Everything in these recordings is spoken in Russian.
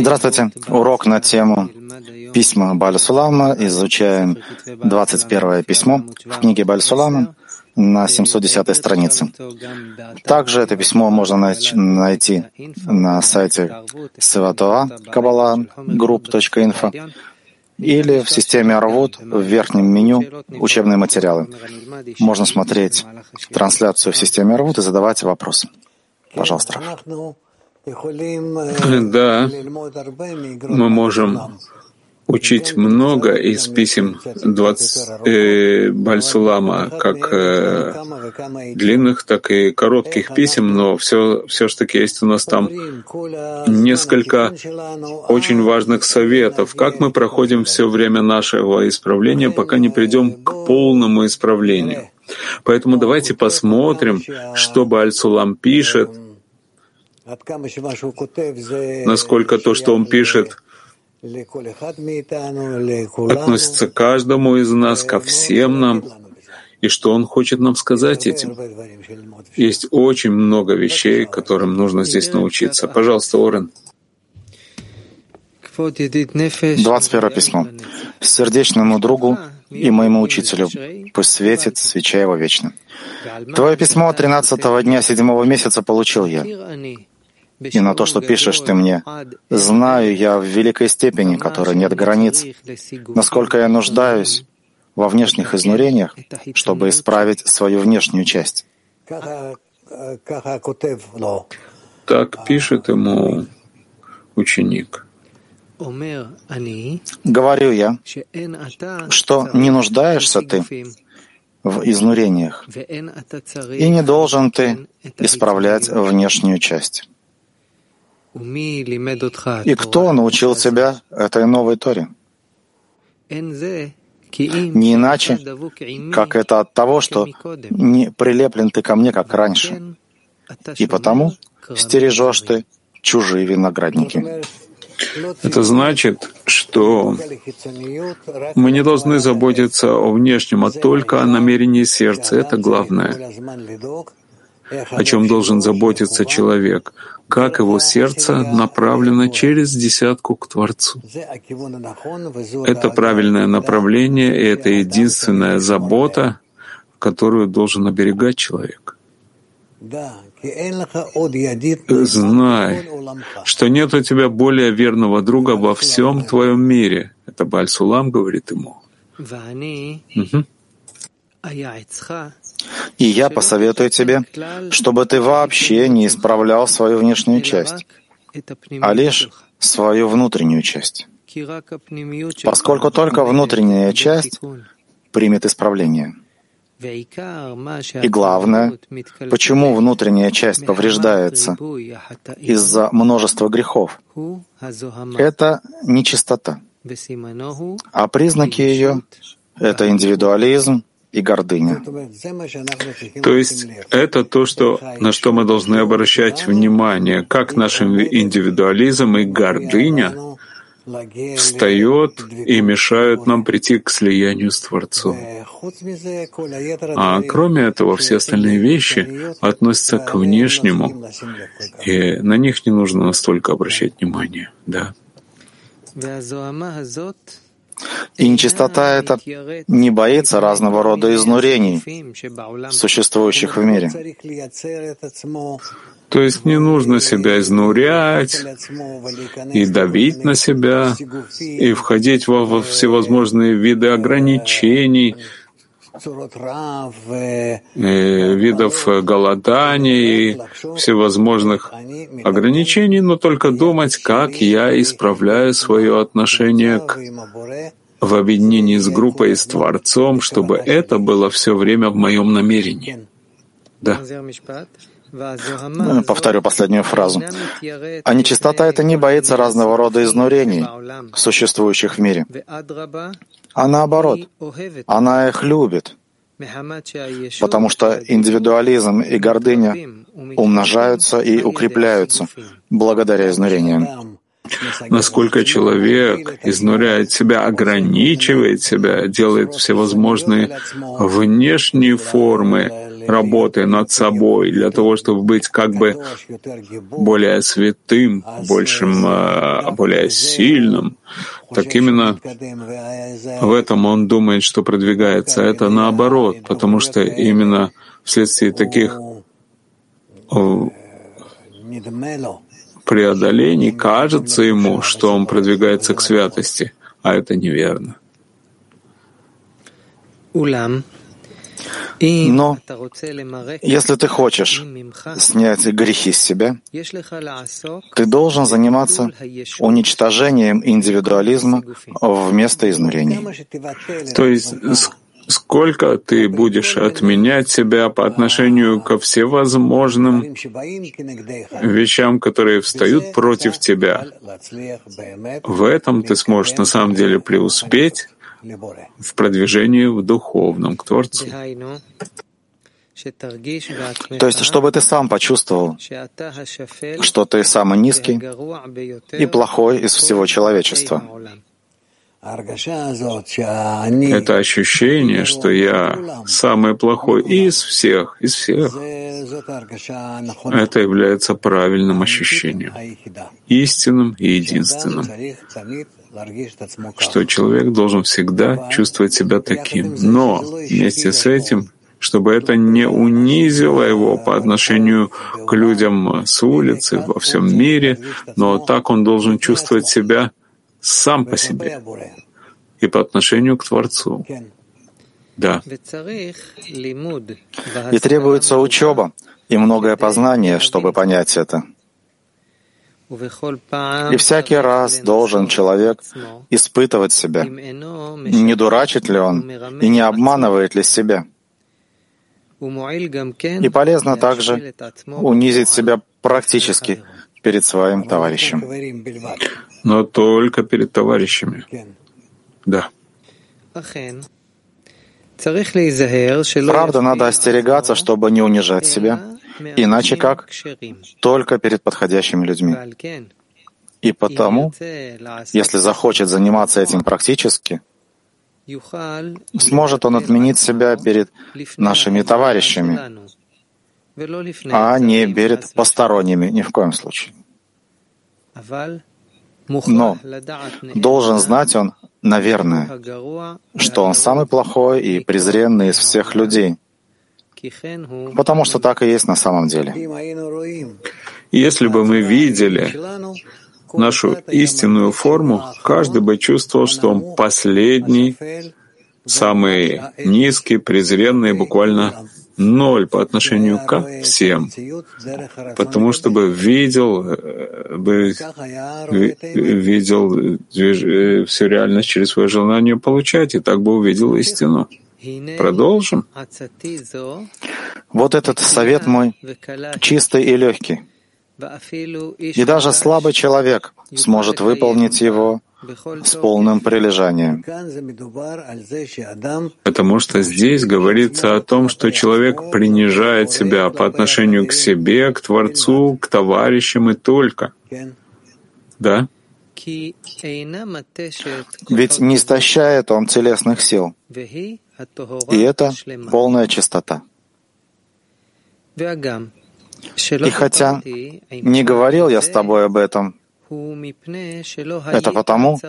Здравствуйте. Урок на тему «Письма Баль Сулама». Изучаем 21 письмо в книге Баль Сулама на 710 странице. Также это письмо можно найти на сайте Севатоа Кабала Group.info или в системе Арвуд в верхнем меню «Учебные материалы». Можно смотреть трансляцию в системе Арвуд и задавать вопросы. Пожалуйста. Да, мы можем учить много из писем 20, э, Бальсулама, как э, длинных, так и коротких писем, но все, все же таки есть у нас там несколько очень важных советов, как мы проходим все время нашего исправления, пока не придем к полному исправлению. Поэтому давайте посмотрим, что Бальсулам пишет, насколько то, что он пишет, относится к каждому из нас, ко всем нам, и что он хочет нам сказать этим. Есть очень много вещей, которым нужно здесь научиться. Пожалуйста, Орен. 21 письмо. Сердечному другу и моему учителю. Пусть светит свеча его вечно. Твое письмо 13 дня седьмого месяца получил я и на то, что пишешь ты мне. Знаю я в великой степени, которой нет границ, насколько я нуждаюсь во внешних изнурениях, чтобы исправить свою внешнюю часть. Так пишет ему ученик. Говорю я, что не нуждаешься ты в изнурениях, и не должен ты исправлять внешнюю часть. И кто научил тебя этой новой Торе? Не иначе, как это от того, что не прилеплен ты ко мне, как раньше, и потому стережешь ты чужие виноградники. Это значит, что мы не должны заботиться о внешнем, а только о намерении сердца. Это главное о чем должен заботиться человек, как его сердце направлено через десятку к Творцу. Это правильное направление, и это единственная забота, которую должен оберегать человек. Знай, что нет у тебя более верного друга во всем твоем мире. Это Бальсулам говорит ему. Угу. И я посоветую тебе, чтобы ты вообще не исправлял свою внешнюю часть, а лишь свою внутреннюю часть. Поскольку только внутренняя часть примет исправление. И главное, почему внутренняя часть повреждается из-за множества грехов, это нечистота. А признаки ее — это индивидуализм, и гордыня. То есть это то, что, на что мы должны обращать внимание, как наш индивидуализм и гордыня встает и мешают нам прийти к слиянию с Творцом. А кроме этого, все остальные вещи относятся к внешнему, и на них не нужно настолько обращать внимание. Да. И нечистота эта не боится разного рода изнурений, существующих в мире. То есть не нужно себя изнурять и давить на себя, и входить во всевозможные виды ограничений, видов голоданий, всевозможных ограничений, но только думать, как я исправляю свое отношение к в объединении с группой и с Творцом, чтобы это было все время в моем намерении. Да. Ну, повторю последнюю фразу. А нечистота — это не боится разного рода изнурений, существующих в мире. А наоборот, она их любит, потому что индивидуализм и гордыня умножаются и укрепляются благодаря изнурениям. Насколько человек изнуряет себя, ограничивает себя, делает всевозможные внешние формы работы над собой для того, чтобы быть как бы более святым, большим, а, более сильным, так именно в этом он думает, что продвигается. Это наоборот, потому что именно вследствие таких преодолений кажется ему, что он продвигается к святости, а это неверно. Но если ты хочешь снять грехи с себя, ты должен заниматься уничтожением индивидуализма вместо изнурения. То есть сколько ты будешь отменять себя по отношению ко всевозможным вещам, которые встают против тебя. В этом ты сможешь на самом деле преуспеть в продвижении в духовном к Творцу. То есть, чтобы ты сам почувствовал, что ты самый низкий и плохой из всего человечества. Это ощущение, что я самый плохой из всех, из всех, это является правильным ощущением, истинным и единственным, что человек должен всегда чувствовать себя таким. Но вместе с этим чтобы это не унизило его по отношению к людям с улицы во всем мире, но так он должен чувствовать себя сам по себе и по отношению к Творцу. Да. И требуется учеба и многое познание, чтобы понять это. И всякий раз должен человек испытывать себя, не дурачит ли он и не обманывает ли себя. И полезно также унизить себя практически перед своим товарищем. Но только перед товарищами. Да. Правда, надо остерегаться, чтобы не унижать себя, иначе как? Только перед подходящими людьми. И потому, если захочет заниматься этим практически, сможет он отменить себя перед нашими товарищами, а не перед посторонними ни в коем случае. Но должен знать он, наверное, что он самый плохой и презренный из всех людей, потому что так и есть на самом деле. Если бы мы видели нашу истинную форму, каждый бы чувствовал, что он последний, самый низкий, презренный, буквально ноль по отношению ко всем, потому что бы видел, э, бы видел э, всю реальность через свое желание получать, и так бы увидел истину. Продолжим. Вот этот совет мой чистый и легкий. И даже слабый человек сможет выполнить его с полным прилежанием. Потому что здесь говорится о том, что человек принижает себя по отношению к себе, к Творцу, к товарищам и только. Да? Ведь не истощает он телесных сил. И это полная чистота. И хотя не говорил я с тобой об этом, это потому,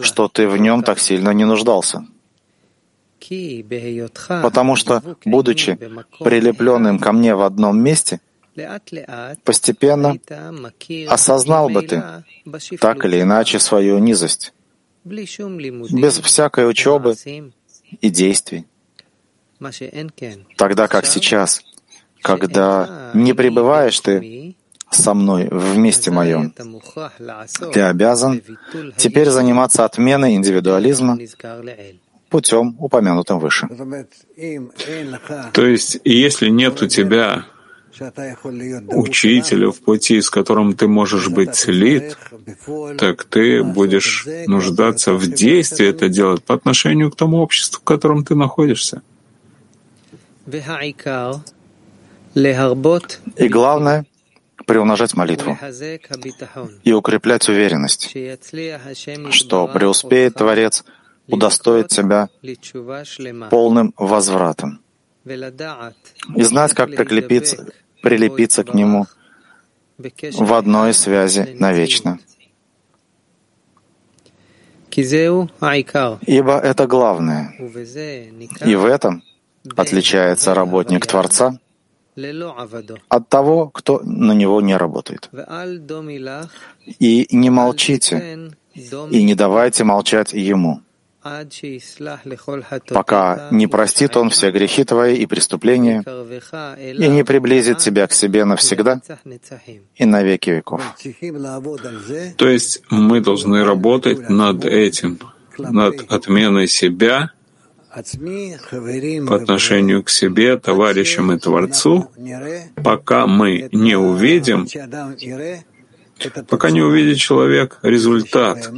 что ты в нем так сильно не нуждался. Потому что, будучи прилепленным ко мне в одном месте, постепенно осознал бы ты так или иначе свою низость, без всякой учебы и действий. Тогда как сейчас, когда не пребываешь ты со мной в месте моем. Ты обязан теперь заниматься отменой индивидуализма путем, упомянутым выше. То есть, если нет у тебя учителя в пути, с которым ты можешь быть слит, так ты будешь нуждаться в действии это делать по отношению к тому обществу, в котором ты находишься. И главное приумножать молитву и укреплять уверенность, что преуспеет Творец удостоит тебя полным возвратом и знать, как прикрепиться, прилепиться к Нему в одной связи навечно. Ибо это главное. И в этом отличается работник Творца от того, кто на него не работает. И не молчите, и не давайте молчать ему, пока не простит он все грехи твои и преступления, и не приблизит тебя к себе навсегда и на веки веков. То есть мы должны работать над этим, над отменой себя по отношению к себе, товарищам и Творцу, пока мы не увидим, пока не увидит человек результат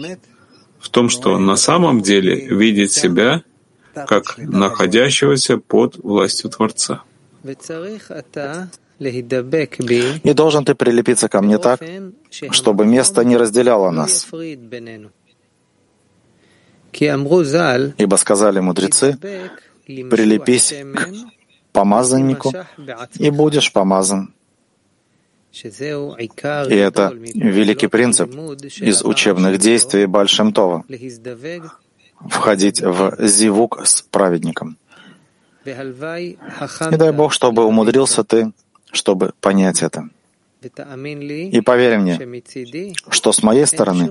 в том, что на самом деле видит себя как находящегося под властью Творца. И должен ты прилепиться ко мне так, чтобы место не разделяло нас. Ибо сказали мудрецы, прилепись к помазаннику, и будешь помазан. И это великий принцип из учебных действий Большим Това — входить в зивук с праведником. И дай Бог, чтобы умудрился ты, чтобы понять это. И поверь мне, что с моей стороны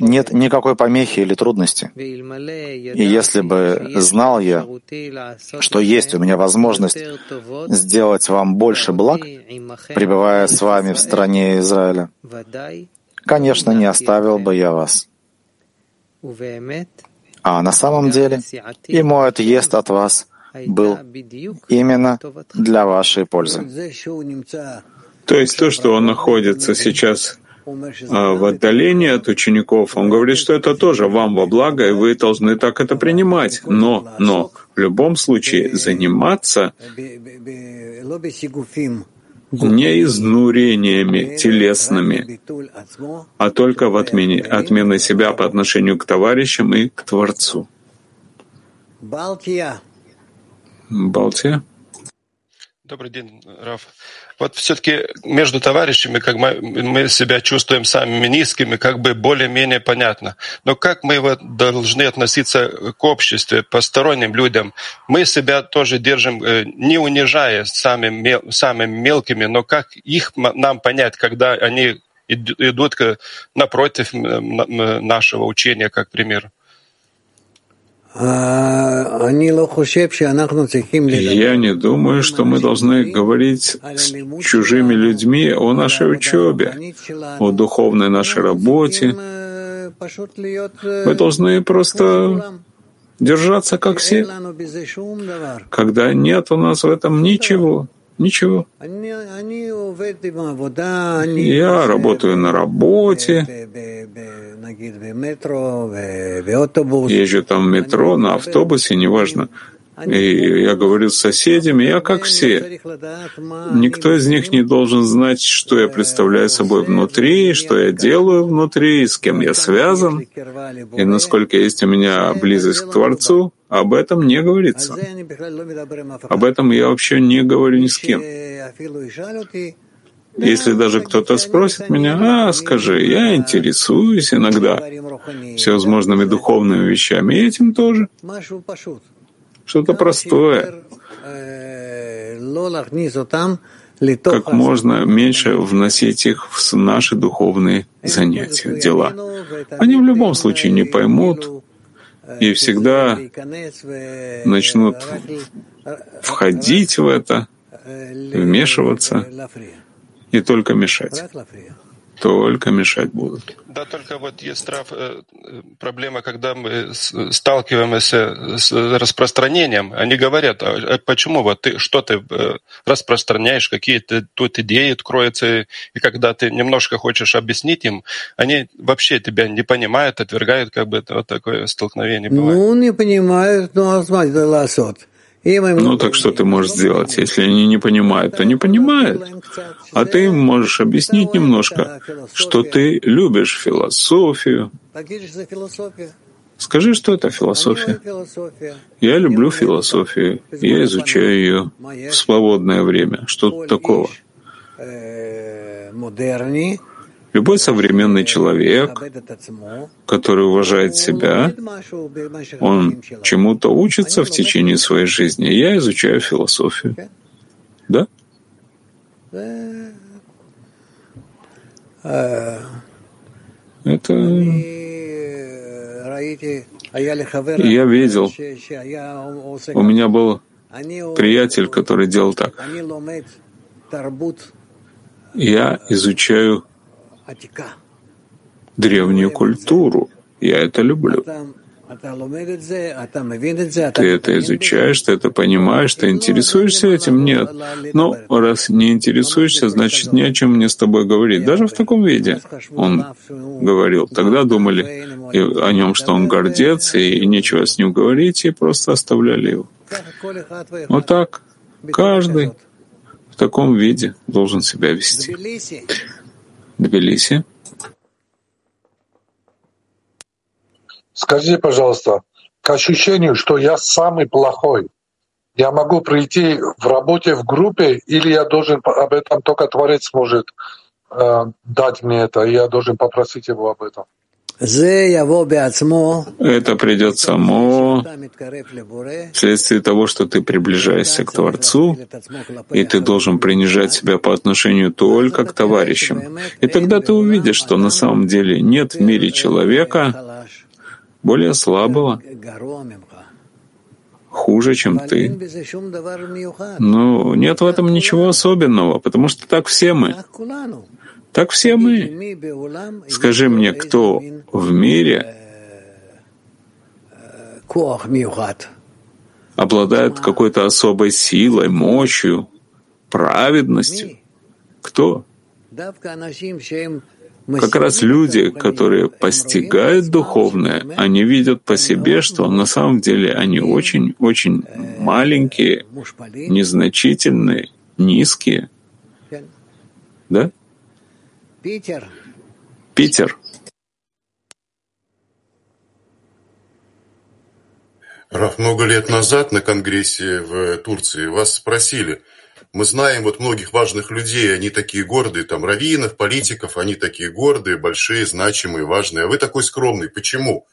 нет никакой помехи или трудности. И если бы знал я, что есть у меня возможность сделать вам больше благ, пребывая с вами в стране Израиля, конечно, не оставил бы я вас. А на самом деле и мой отъезд от вас был именно для вашей пользы. То есть то, что он находится сейчас а, в отдалении от учеников, он говорит, что это тоже вам во благо, и вы должны так это принимать. Но, но в любом случае заниматься не изнурениями телесными, а только в отмене, отмене себя по отношению к товарищам и к Творцу. Балтия. Добрый день, Раф. Вот все-таки между товарищами, как мы, мы себя чувствуем самыми низкими, как бы более-менее понятно. Но как мы вот должны относиться к обществу, посторонним людям? Мы себя тоже держим, э, не унижая самыми, самыми мелкими, но как их нам понять, когда они идут напротив нашего учения, как пример? Я не думаю, что мы должны говорить с чужими людьми о нашей учебе, о духовной нашей работе. Мы должны просто держаться как все, когда нет у нас в этом ничего. Ничего. Я работаю на работе, езжу там в метро, на автобусе, неважно. И я говорю с соседями, я как все. Никто из них не должен знать, что я представляю собой внутри, что я делаю внутри, с кем я связан, и насколько есть у меня близость к Творцу. Об этом не говорится. Об этом я вообще не говорю ни с кем. Если даже кто-то спросит меня, а, скажи, я интересуюсь иногда всевозможными духовными вещами, и этим тоже. Что-то простое. Как можно меньше вносить их в наши духовные занятия, дела. Они в любом случае не поймут и всегда начнут входить в это, вмешиваться и только мешать только мешать будут. Да, только вот есть трав, э, проблема, когда мы сталкиваемся с распространением. Они говорят, а, а почему вот ты что ты э, распространяешь, какие-то тут идеи откроются, и когда ты немножко хочешь объяснить им, они вообще тебя не понимают, отвергают, как бы это вот такое столкновение бывает. Ну, не понимают, но азмать ласот. Ну так что ты можешь сделать? Если они не понимают, то не понимают. А ты им можешь объяснить немножко, что ты любишь философию. Скажи, что это философия. Я люблю философию, я изучаю ее в свободное время. Что тут такого? Любой современный человек, который уважает себя, он чему-то учится в течение своей жизни. Я изучаю философию. Да? Это я видел, у меня был приятель, который делал так. Я изучаю древнюю культуру. Я это люблю. Ты это изучаешь, ты это понимаешь, ты интересуешься этим? Нет. Но раз не интересуешься, значит, ни о чем мне с тобой говорить. Даже в таком виде он говорил. Тогда думали о нем, что он гордец, и нечего с ним говорить, и просто оставляли его. Вот так. Каждый в таком виде должен себя вести. Тбилиси. Скажи, пожалуйста, к ощущению, что я самый плохой, я могу прийти в работе в группе, или я должен об этом только Творец может э, дать мне это, и я должен попросить его об этом? Это придет само вследствие того, что ты приближаешься к Творцу, и ты должен принижать себя по отношению только к товарищам. И тогда ты увидишь, что на самом деле нет в мире человека более слабого, хуже, чем ты. Но нет в этом ничего особенного, потому что так все мы. Так все мы. Скажи мне, кто в мире обладает какой-то особой силой, мощью, праведностью? Кто? Как раз люди, которые постигают духовное, они видят по себе, что на самом деле они очень-очень маленькие, незначительные, низкие. Да? Питер. Питер. Раф, много лет назад на конгрессе в Турции вас спросили, мы знаем вот многих важных людей, они такие гордые, там, раввинов, политиков, они такие гордые, большие, значимые, важные, а вы такой скромный. Почему?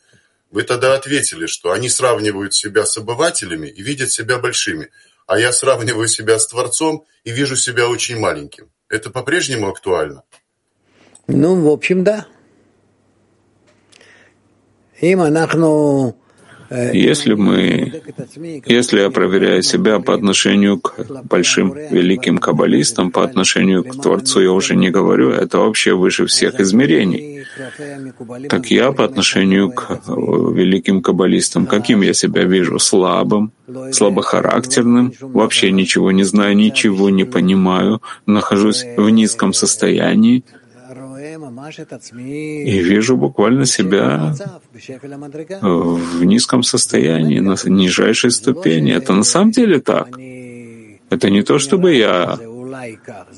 Вы тогда ответили, что они сравнивают себя с обывателями и видят себя большими, а я сравниваю себя с Творцом и вижу себя очень маленьким. Это по-прежнему актуально? Ну, в общем, да. Если мы, если я проверяю себя по отношению к большим великим каббалистам, по отношению к Творцу я уже не говорю, это вообще выше всех измерений. Так я по отношению к э, великим каббалистам, каким я себя вижу? Слабым, слабохарактерным, вообще ничего не знаю, ничего не понимаю, нахожусь в низком состоянии, и вижу буквально себя в низком состоянии, на нижайшей ступени. Это на самом деле так. Это не то, чтобы я...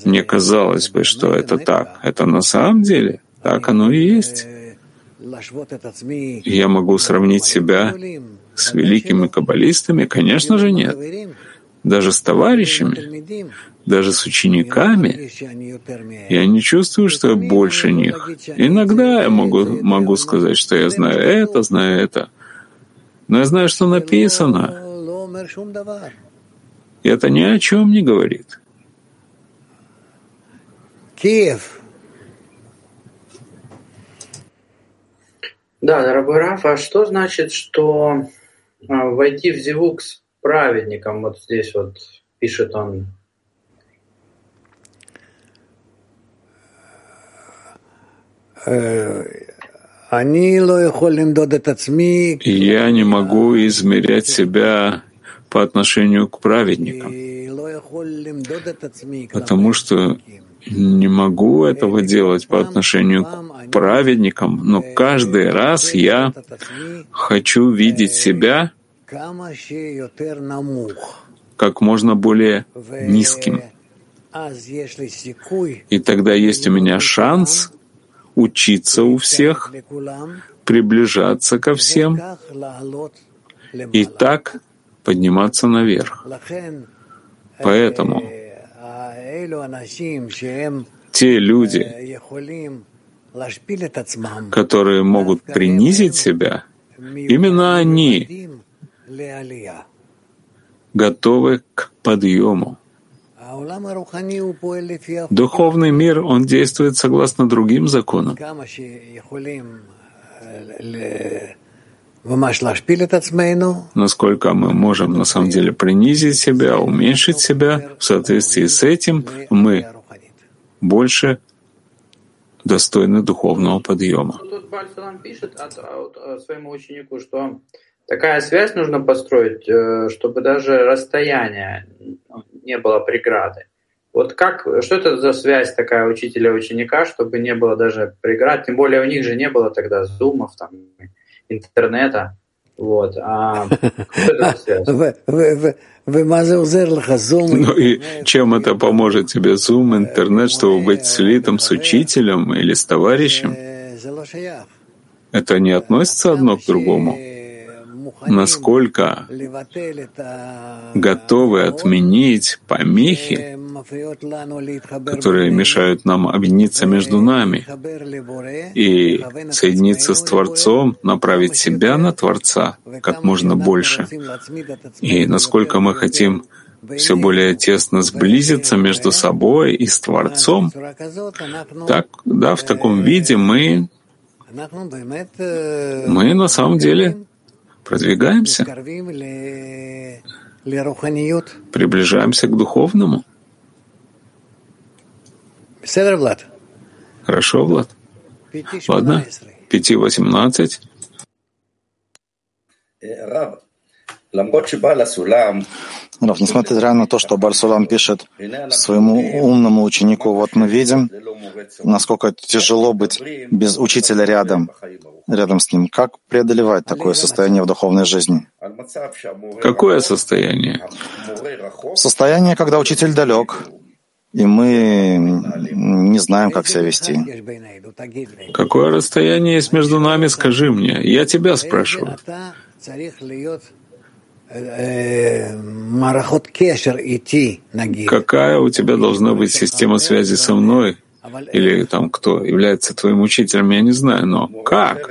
Мне казалось бы, что это так. Это на самом деле так оно и есть. Я могу сравнить себя с великими каббалистами? Конечно же, нет. Даже с товарищами, даже с учениками, я не чувствую, что я больше них. Иногда я могу, могу сказать, что я знаю это, знаю это. Но я знаю, что написано. И это ни о чем не говорит. Киев. Да, дорогой Раф, а что значит, что а, войти в зивук с праведником, вот здесь вот пишет он, Я не могу измерять себя по отношению к праведникам, потому что не могу этого делать по отношению к праведникам, но каждый раз я хочу видеть себя как можно более низким. И тогда есть у меня шанс учиться у всех, приближаться ко всем и так подниматься наверх. Поэтому те люди, которые могут принизить себя, именно они готовы к подъему. Духовный мир, он действует согласно другим законам. Насколько мы можем на самом деле принизить себя, уменьшить себя, в соответствии с этим мы больше достойны духовного подъема. Тут Бальсалам пишет своему ученику, что такая связь нужно построить, э, чтобы даже расстояние не было преграды. Вот как, что это за связь такая учителя-ученика, чтобы не было даже преград, тем более у них же не было тогда зумов, там, интернета. Вот. А связь? Ну и чем это поможет тебе Zoom, интернет, чтобы быть слитым с учителем или с товарищем? Это не относится одно к другому насколько готовы отменить помехи, которые мешают нам объединиться между нами и соединиться с Творцом, направить себя на Творца как можно больше. И насколько мы хотим все более тесно сблизиться между собой и с Творцом, так, да, в таком виде мы, мы на самом деле продвигаемся, приближаемся к духовному. Хорошо, Влад? Ладно, 5.18. Рав, несмотря на то, что Барсулам пишет своему умному ученику, вот мы видим, насколько тяжело быть без учителя рядом, рядом с ним. Как преодолевать такое состояние в духовной жизни? Какое состояние? Состояние, когда учитель далек, и мы не знаем, как себя вести. Какое расстояние есть между нами, скажи мне. Я тебя спрашиваю. Какая у тебя должна быть система связи со мной? Или там кто является твоим учителем, я не знаю, но как?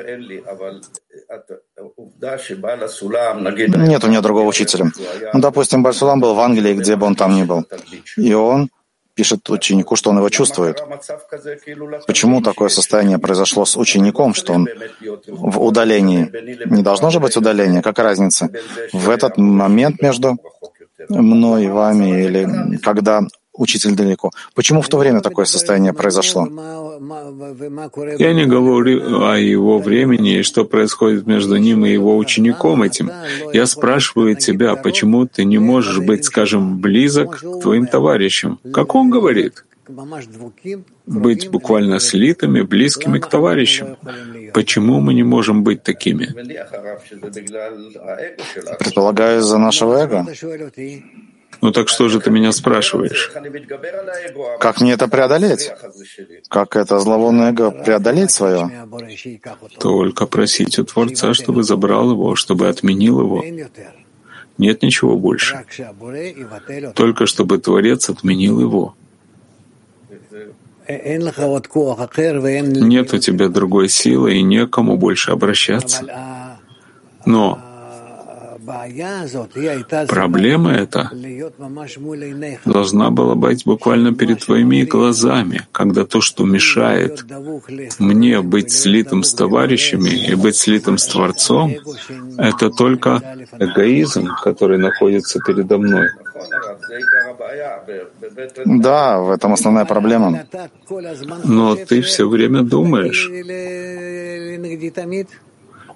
Нет у меня другого учителя. Ну, допустим, Барсулам был в Англии, где бы он там ни был. И он пишет ученику, что он его чувствует. Почему такое состояние произошло с учеником, что он в удалении? Не должно же быть удаления, какая разница? В этот момент между мной и вами, или когда учитель далеко. Почему в то время такое состояние произошло? Я не говорю о его времени и что происходит между ним и его учеником этим. Я спрашиваю тебя, почему ты не можешь быть, скажем, близок к твоим товарищам? Как он говорит? Быть буквально слитыми, близкими к товарищам. Почему мы не можем быть такими? Предполагаю, из-за нашего эго. Ну так что же ты меня спрашиваешь? Как мне это преодолеть? Как это зловонное эго преодолеть свое? Только просить у Творца, чтобы забрал его, чтобы отменил его. Нет ничего больше. Только чтобы Творец отменил его. Нет у тебя другой силы и некому больше обращаться. Но Проблема эта должна была быть буквально перед твоими глазами, когда то, что мешает мне быть слитым с товарищами и быть слитым с Творцом, это только эгоизм, который находится передо мной. Да, в этом основная проблема. Но ты все время думаешь,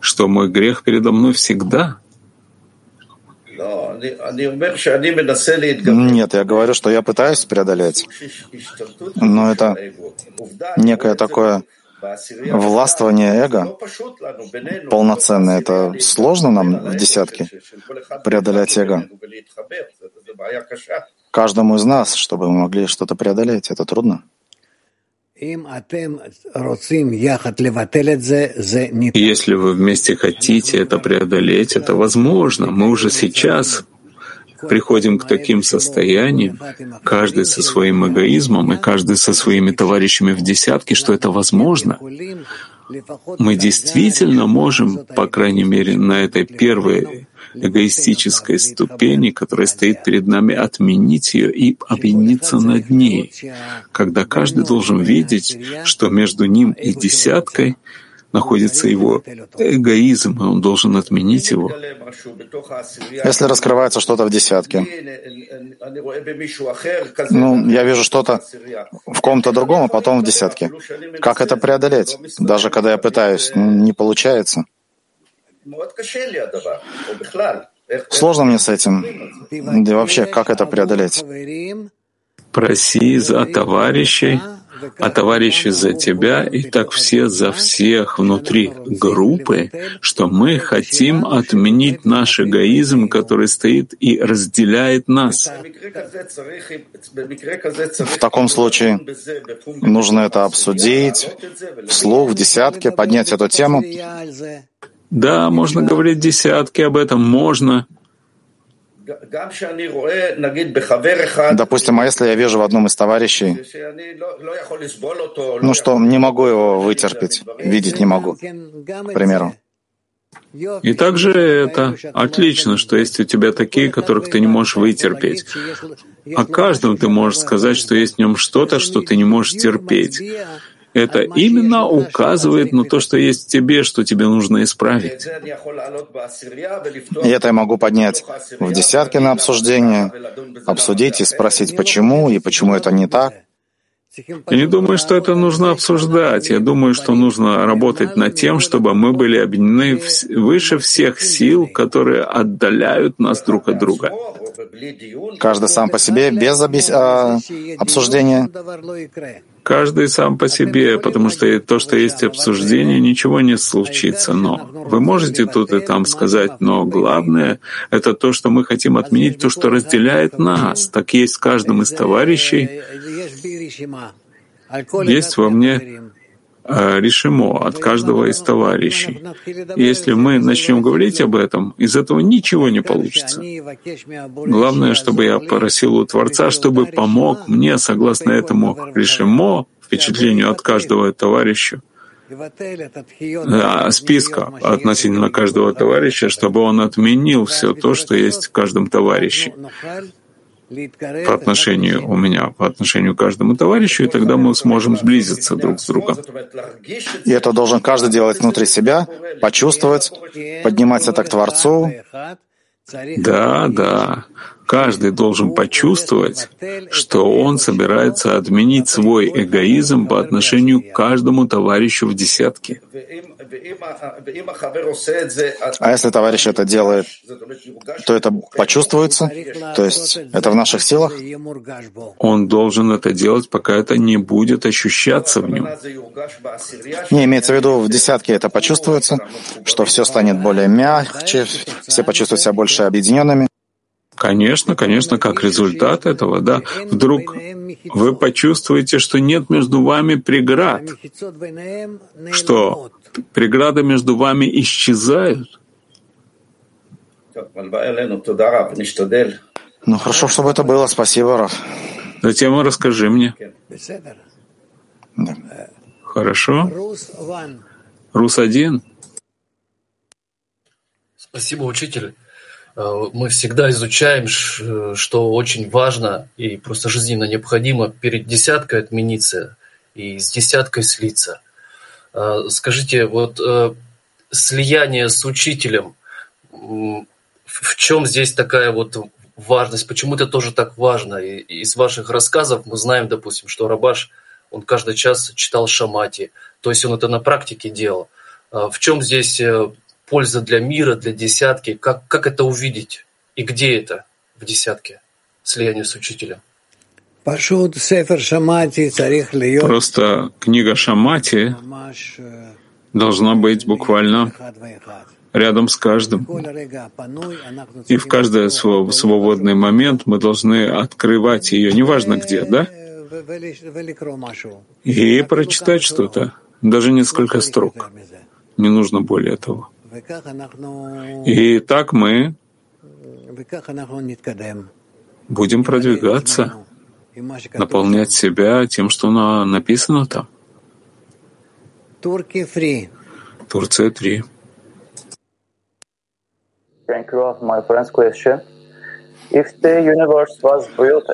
что мой грех передо мной всегда — нет, я говорю, что я пытаюсь преодолеть, но это некое такое властвование эго полноценное. Это сложно нам в десятке преодолеть эго. Каждому из нас, чтобы мы могли что-то преодолеть, это трудно. Если вы вместе хотите это преодолеть, это возможно. Мы уже сейчас приходим к таким состояниям, каждый со своим эгоизмом и каждый со своими товарищами в десятке, что это возможно. Мы действительно можем, по крайней мере, на этой первой эгоистической ступени, которая стоит перед нами, отменить ее и объединиться над ней, когда каждый должен видеть, что между ним и десяткой находится его эгоизм, и он должен отменить его. Если раскрывается что-то в десятке, ну, я вижу что-то в ком-то другом, а потом в десятке. Как это преодолеть? Даже когда я пытаюсь, не получается. Сложно мне с этим. Да вообще, как это преодолеть? Проси за товарищей, а товарищи за тебя, и так все за всех внутри группы, что мы хотим отменить наш эгоизм, который стоит и разделяет нас. В таком случае нужно это обсудить вслух, в десятке, поднять эту тему. Да, можно говорить десятки об этом, можно. Допустим, а если я вижу в одном из товарищей, ну что, не могу его вытерпеть, видеть не могу, к примеру. И также это отлично, что есть у тебя такие, которых ты не можешь вытерпеть. О каждом ты можешь сказать, что есть в нем что-то, что ты не можешь терпеть это именно указывает на то, что есть в тебе, что тебе нужно исправить. И это я могу поднять в десятки на обсуждение, обсудить и спросить, почему и почему это не так. Я не думаю, что это нужно обсуждать. Я думаю, что нужно работать над тем, чтобы мы были объединены выше всех сил, которые отдаляют нас друг от друга. Каждый сам по себе, без объяс... а, обсуждения. Каждый сам по себе, потому что то, что есть обсуждение, ничего не случится. Но вы можете тут и там сказать, но главное — это то, что мы хотим отменить, то, что разделяет нас. Так есть в каждом из товарищей. Есть во мне решимо от каждого из товарищей. если мы начнем говорить об этом, из этого ничего не получится. Главное, чтобы я попросил у Творца, чтобы помог мне, согласно этому решимо, впечатлению от каждого товарища, списка относительно каждого товарища, чтобы он отменил все то, что есть в каждом товарище по отношению у меня, по отношению к каждому товарищу, и тогда мы сможем сблизиться друг с другом. И это должен каждый делать внутри себя, почувствовать, поднимать это к Творцу. Да, да. Каждый должен почувствовать, что он собирается отменить свой эгоизм по отношению к каждому товарищу в десятке. А если товарищ это делает, то это почувствуется? То есть это в наших силах? Он должен это делать, пока это не будет ощущаться в нем. Не, имеется в виду, в десятке это почувствуется, что все станет более мягче, все почувствуют себя больше объединенными. Конечно, конечно, как результат этого, да, вдруг вы почувствуете, что нет между вами преград, что преграды между вами исчезают. Ну хорошо, чтобы это было. Спасибо, Раф. Затем расскажи мне. Да. Хорошо. Рус один. Спасибо, учитель. Э, мы всегда изучаем, что очень важно и просто жизненно необходимо перед десяткой отмениться и с десяткой слиться. Э, скажите, вот э, слияние с учителем, в чем здесь такая вот важность? Почему это тоже так важно? И из ваших рассказов мы знаем, допустим, что Рабаш, он каждый час читал Шамати, то есть он это на практике делал. В чем здесь польза для мира, для десятки? Как, как это увидеть? И где это в десятке? Слияние с учителем. Просто книга Шамати должна быть буквально рядом с каждым. И в каждый свободный момент мы должны открывать ее, неважно где, да? и прочитать что-то, даже несколько строк. Не нужно более того. И так мы будем продвигаться, наполнять себя тем, что написано там. Турция 3.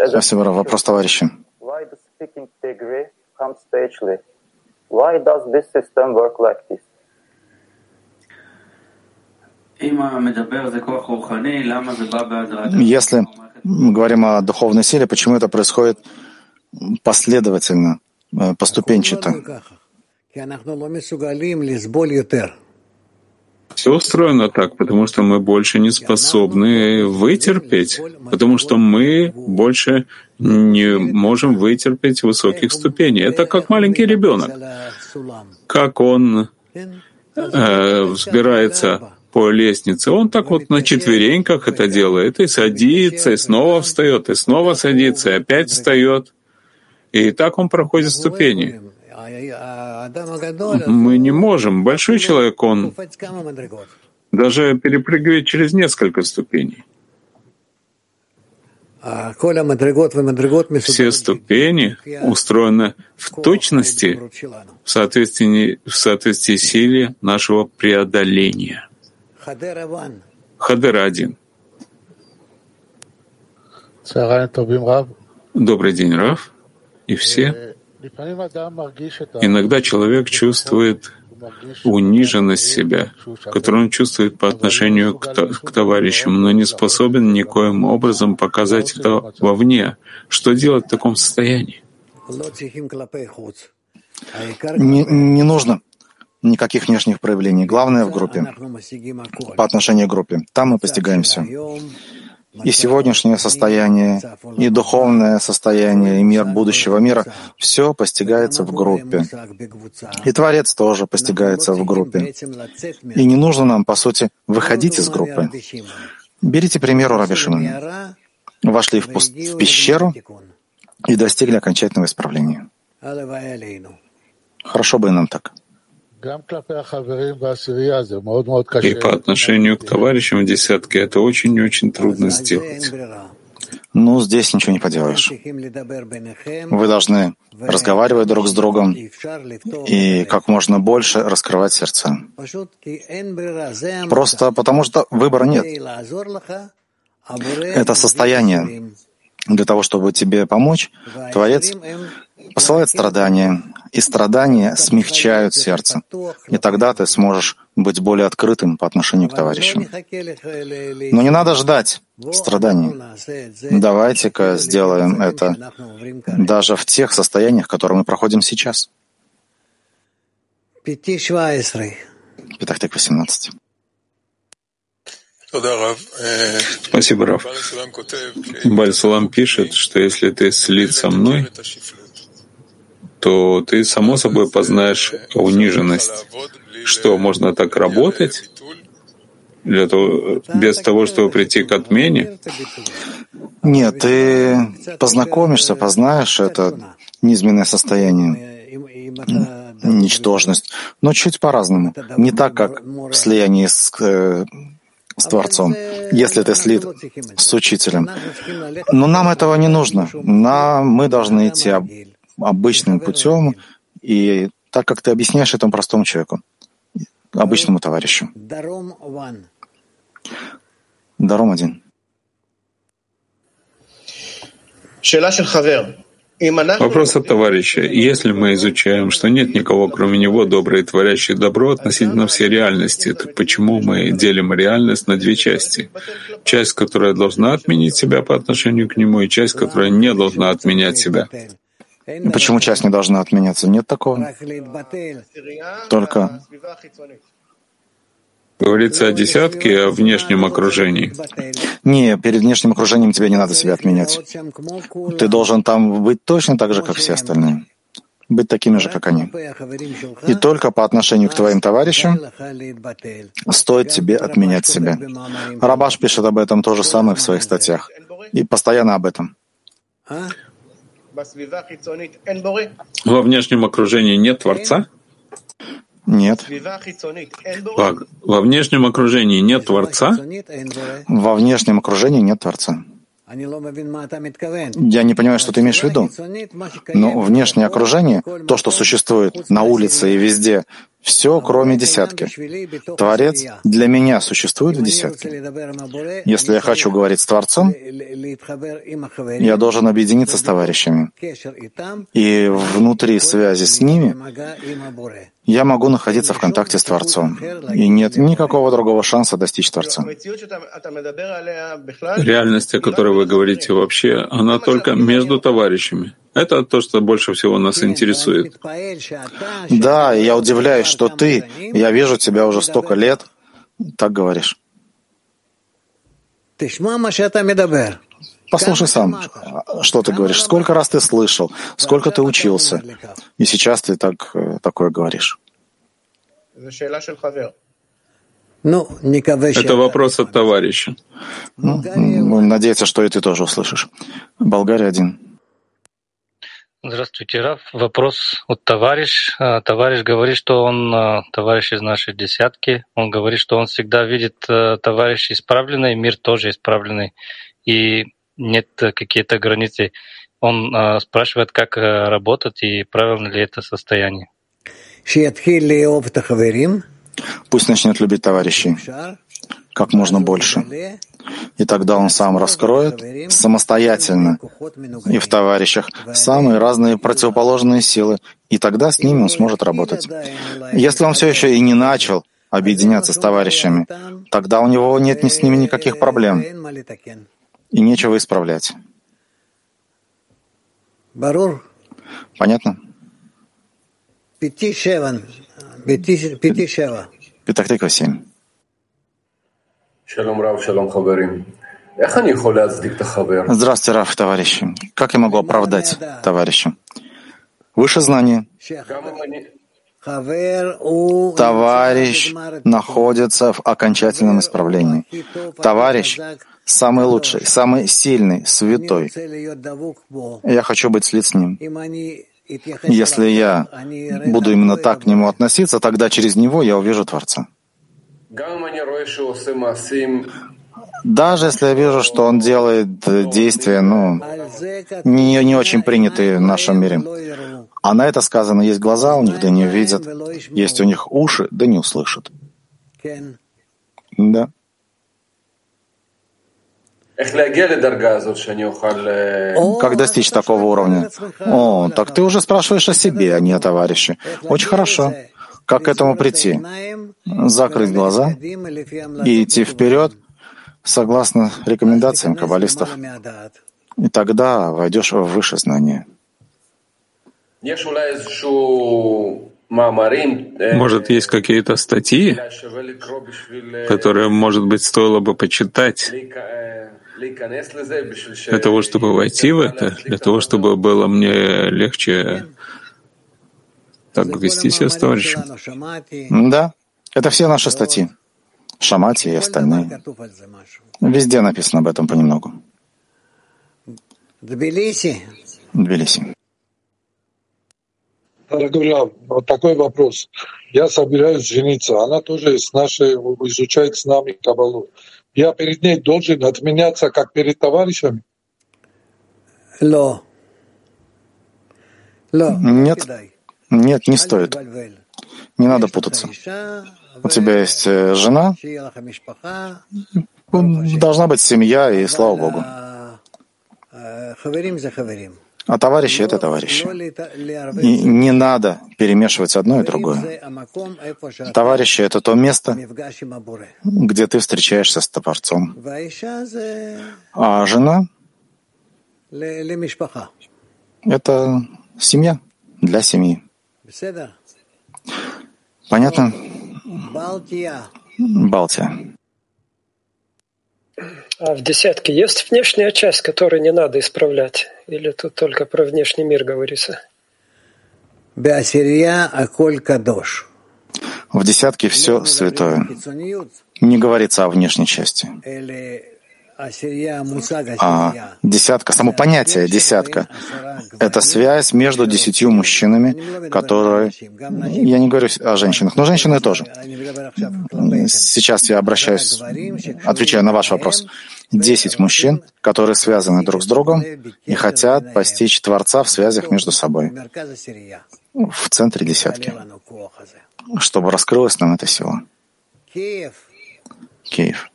Спасибо, вопрос товарища. Why does this system work like this? Если мы говорим о духовной силе, почему это происходит последовательно, э, поступенчато? Все устроено так, потому что мы больше не способны вытерпеть, потому что мы больше не можем вытерпеть высоких ступеней. Это как маленький ребенок, как он э, взбирается по лестнице. Он так вот на четвереньках это делает, и садится, и снова встает, и снова садится, и опять встает. И так он проходит ступени. Мы не можем. Большой человек, он даже перепрыгивает через несколько ступеней. Все ступени устроены в точности в соответствии, в соответствии силе нашего преодоления. Хадер один. Добрый день, Раф, и все. Иногда человек чувствует униженность себя, которую он чувствует по отношению к, к товарищам, но не способен никоим образом показать это вовне. Что делать в таком состоянии? Не, не нужно никаких внешних проявлений. Главное в группе, по отношению к группе. Там мы постигаем все. И сегодняшнее состояние, и духовное состояние, и мир будущего мира — все постигается в группе. И Творец тоже постигается в группе. И не нужно нам, по сути, выходить из группы. Берите пример у Раби. Вошли в, пуст... в пещеру и достигли окончательного исправления. Хорошо бы и нам так. И по отношению к товарищам в десятке это очень-очень трудно сделать. Ну, здесь ничего не поделаешь. Вы должны разговаривать друг с другом и как можно больше раскрывать сердца. Просто потому что выбора нет. Это состояние для того, чтобы тебе помочь. Творец посылает страдания, и страдания смягчают сердце. И тогда ты сможешь быть более открытым по отношению к товарищам. Но не надо ждать страданий. Давайте-ка сделаем это даже в тех состояниях, которые мы проходим сейчас. Пятахтек 18. Спасибо, Раф. Бальсалам пишет, что если ты слит со мной, то ты само собой познаешь униженность. Что, можно так работать? Для того, без того, чтобы прийти к отмене? Нет, ты познакомишься, познаешь это низменное состояние, ничтожность, но чуть по-разному. Не так, как в слиянии с, э, с Творцом, если ты слит с учителем. Но нам этого не нужно. Нам, мы должны идти обычным путем и так, как ты объясняешь этому простому человеку, обычному товарищу. Даром один. Вопрос от товарища. Если мы изучаем, что нет никого, кроме него, добрый и творящий добро относительно всей реальности, то почему мы делим реальность на две части? Часть, которая должна отменить себя по отношению к нему, и часть, которая не должна отменять себя. Почему часть не должна отменяться? Нет такого. Только Говорится о десятке, о внешнем окружении. Не, перед внешним окружением тебе не надо себя отменять. Ты должен там быть точно так же, как все остальные. Быть такими же, как они. И только по отношению к твоим товарищам стоит тебе отменять себя. Рабаш пишет об этом то же самое в своих статьях. И постоянно об этом. Во внешнем окружении нет Творца? Нет. Во, во внешнем окружении нет Творца? Во внешнем окружении нет Творца. Я не понимаю, что ты имеешь в виду. Но внешнее окружение, то, что существует на улице и везде, все, кроме десятки. Творец для меня существует в десятке. Если я хочу говорить с Творцом, я должен объединиться с товарищами. И внутри связи с ними я могу находиться в контакте с Творцом. И нет никакого другого шанса достичь Творца. Реальность, о которой вы говорите вообще, она только между товарищами. Это то, что больше всего нас интересует. Да, я удивляюсь, что ты, я вижу тебя уже столько лет, так говоришь. Послушай сам, что ты говоришь. Сколько раз ты слышал, сколько ты учился, и сейчас ты так, э, такое говоришь. Это вопрос от товарища. Ну, надеяться, что и ты тоже услышишь. Болгария один. Здравствуйте, Раф. Вопрос от товарищ. А, товарищ говорит, что он а, товарищ из нашей десятки. Он говорит, что он всегда видит а, товарища исправленный, мир тоже исправленный. И нет какие-то границы. Он спрашивает, как работать и правильно ли это состояние. Пусть начнет любить товарищей как можно больше. И тогда он сам раскроет самостоятельно и в товарищах самые разные противоположные силы, и тогда с ними он сможет работать. Если он все еще и не начал объединяться с товарищами, тогда у него нет ни с ними никаких проблем, и нечего исправлять. Понятно? Петахтиква 7. Здравствуйте, Раф, товарищи. Как я могу оправдать товарища? Выше знания. Товарищ находится в окончательном исправлении. Товарищ самый лучший, самый сильный, святой. Я хочу быть слит с ним. Если я буду именно так к нему относиться, тогда через него я увижу Творца. Даже если я вижу, что он делает действия, ну, не, не очень принятые в нашем мире. А на это сказано, есть глаза у них, да не увидят, есть у них уши, да не услышат. Да. Как достичь такого уровня? О, так ты уже спрашиваешь о себе, а не о товарище. Очень хорошо. Как к этому прийти? Закрыть глаза и идти вперед согласно рекомендациям каббалистов. И тогда войдешь в высшее знание. Может, есть какие-то статьи, которые, может быть, стоило бы почитать для того, чтобы войти в это, для того, чтобы было мне легче так вести себя с товарищем. Да, это все наши статьи. Шамати и остальные. Везде написано об этом понемногу. Тбилиси. Тбилиси. Дорогой вот такой вопрос. Я собираюсь жениться. Она тоже с нашей, изучает с нами Кабалу. Я перед ней должен отменяться, как перед товарищами? Нет. Нет, не стоит. Не надо путаться. У тебя есть э, жена, должна быть семья, и слава Богу. А товарищи — это товарищи. И не надо перемешивать одно и другое. Товарищи — это то место, где ты встречаешься с Творцом. А жена — это семья для семьи. Понятно? Балтия. А в десятке есть внешняя часть, которую не надо исправлять? Или тут только про внешний мир говорится? В десятке все святое. Не говорится о внешней части. А десятка, само понятие десятка — это связь между десятью мужчинами, которые... Я не говорю о женщинах, но женщины тоже. Сейчас я обращаюсь, отвечаю на ваш вопрос. Десять мужчин, которые связаны друг с другом и хотят постичь Творца в связях между собой в центре десятки, чтобы раскрылась нам эта сила. Киев.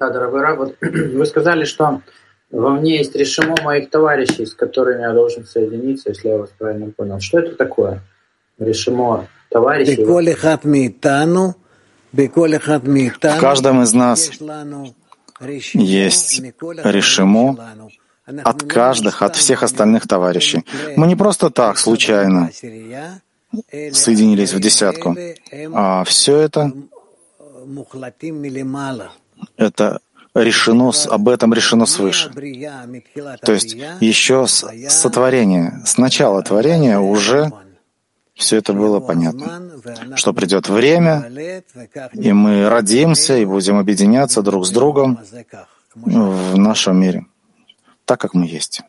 Да, дорогой Раб, вот вы сказали, что во мне есть решимо моих товарищей, с которыми я должен соединиться, если я вас правильно понял. Что это такое? Решимо товарищей? В каждом из нас есть решимо от каждых, от всех остальных товарищей. Мы не просто так, случайно соединились в десятку, а все это это решено, об этом решено свыше. То есть еще с сотворения, с начала творения уже все это было понятно, что придет время, и мы родимся и будем объединяться друг с другом в нашем мире, так как мы есть.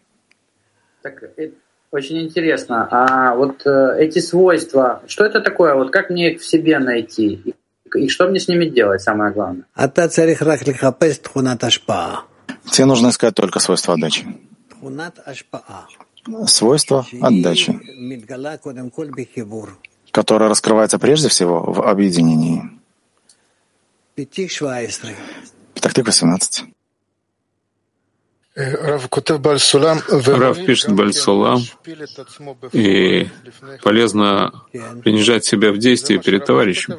Так, э, очень интересно. А вот э, эти свойства, что это такое? Вот как мне их в себе найти? И что мне с ними делать, самое главное? Тебе нужно искать только свойства отдачи. Свойство отдачи, которое раскрывается прежде всего в объединении. Пятактык 18. Рав пишет Бальсулам, и полезно принижать себя в действии перед товарищем.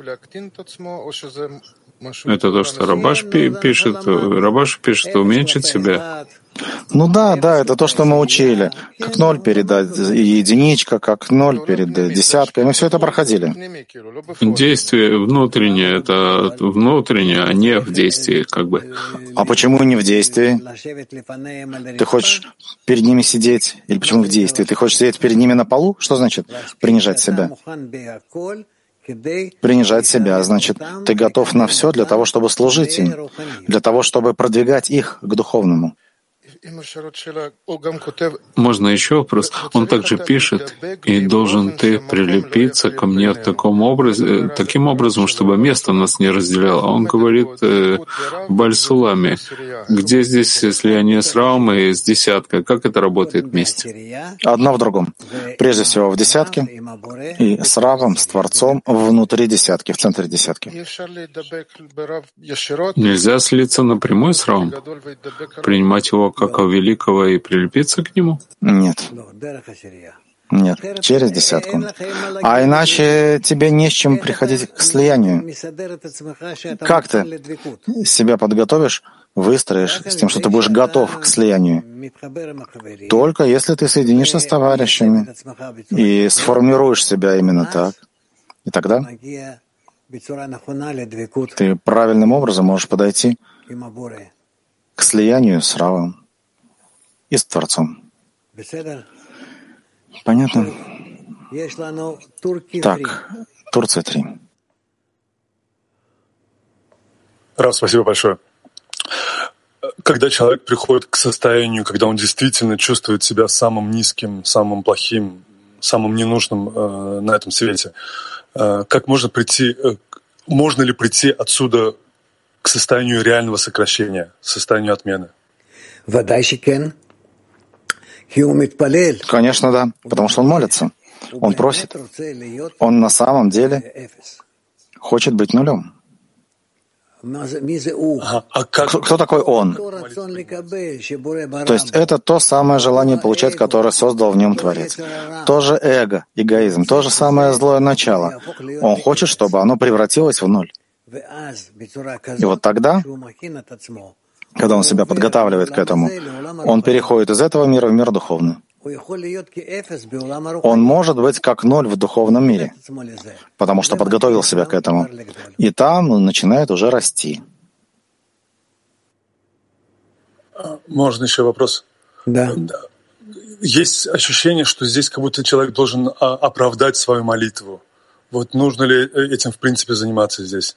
Это то, что Рабаш пишет. Рабаш пишет, уменьшить себя. Ну да, да, это то, что мы учили. Как ноль перед единичка, как ноль перед десяткой. Мы все это проходили. Действие внутреннее — это внутреннее, а не в действии, как бы. А почему не в действии? Ты хочешь перед ними сидеть? Или почему в действии? Ты хочешь сидеть перед ними на полу? Что значит принижать себя? Принижать себя, значит, ты готов на все для того, чтобы служить им, для того, чтобы продвигать их к духовному. Можно еще вопрос? Он также пишет, и должен ты прилепиться ко мне в таком образе, таким образом, чтобы место нас не разделяло. Он говорит э, в Бальсуламе, где здесь слияние с и с десяткой, как это работает вместе? Одно в другом. Прежде всего в десятке, и с Равом, с Творцом внутри десятки, в центре десятки. Нельзя слиться напрямую с Равом, принимать его как великого великого и прилепиться к нему? Нет. Нет, через десятку. А иначе тебе не с чем приходить к слиянию. Как ты себя подготовишь, выстроишь с тем, что ты будешь готов к слиянию? Только если ты соединишься с товарищами и сформируешь себя именно так. И тогда ты правильным образом можешь подойти к слиянию с Равом и с Творцом. Понятно? Так, Турция 3. Рав, спасибо большое. Когда человек приходит к состоянию, когда он действительно чувствует себя самым низким, самым плохим, самым ненужным э, на этом свете, э, как можно прийти, э, можно ли прийти отсюда к состоянию реального сокращения, состоянию отмены? Конечно, да, потому что он молится, он просит. Он на самом деле хочет быть нулем. А как... Кто такой он? То есть это то самое желание получать, которое создал в нем Творец. Тоже эго, эгоизм, то же самое злое начало. Он хочет, чтобы оно превратилось в ноль. И вот тогда когда он себя подготавливает к этому, он переходит из этого мира в мир духовный. Он может быть как ноль в духовном мире, потому что подготовил себя к этому. И там он начинает уже расти. Можно еще вопрос? Да. Есть ощущение, что здесь как будто человек должен а, оправдать свою молитву. Вот нужно ли этим в принципе заниматься здесь?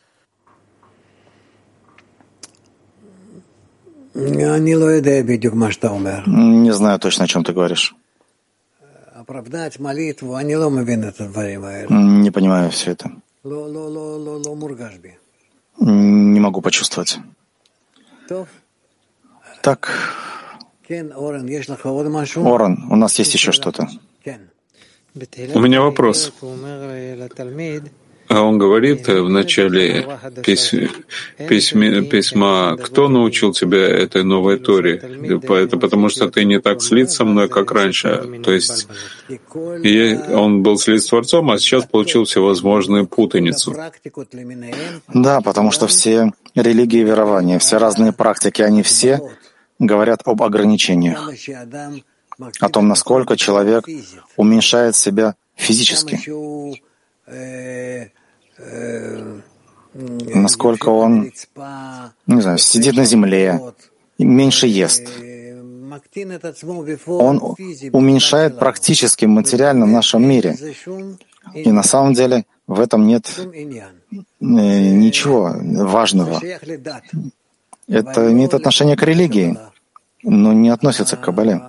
Не знаю точно, о чем ты говоришь. Не понимаю все это. Не могу почувствовать. Так, Оран, у нас есть еще что-то. У меня вопрос. А он говорит в начале письма, письма, письма, кто научил тебя этой новой Торе? Это потому, что ты не так слит со мной, как раньше. То есть он был слит с Творцом, а сейчас получил всевозможную путаницу. Да, потому что все религии и верования, все разные практики, они все говорят об ограничениях, о том, насколько человек уменьшает себя физически, насколько он, не знаю, сидит на земле, меньше ест. Он уменьшает практически материально в нашем мире. И на самом деле в этом нет э, ничего важного. Это имеет отношение к религии, но не относится к Кабале.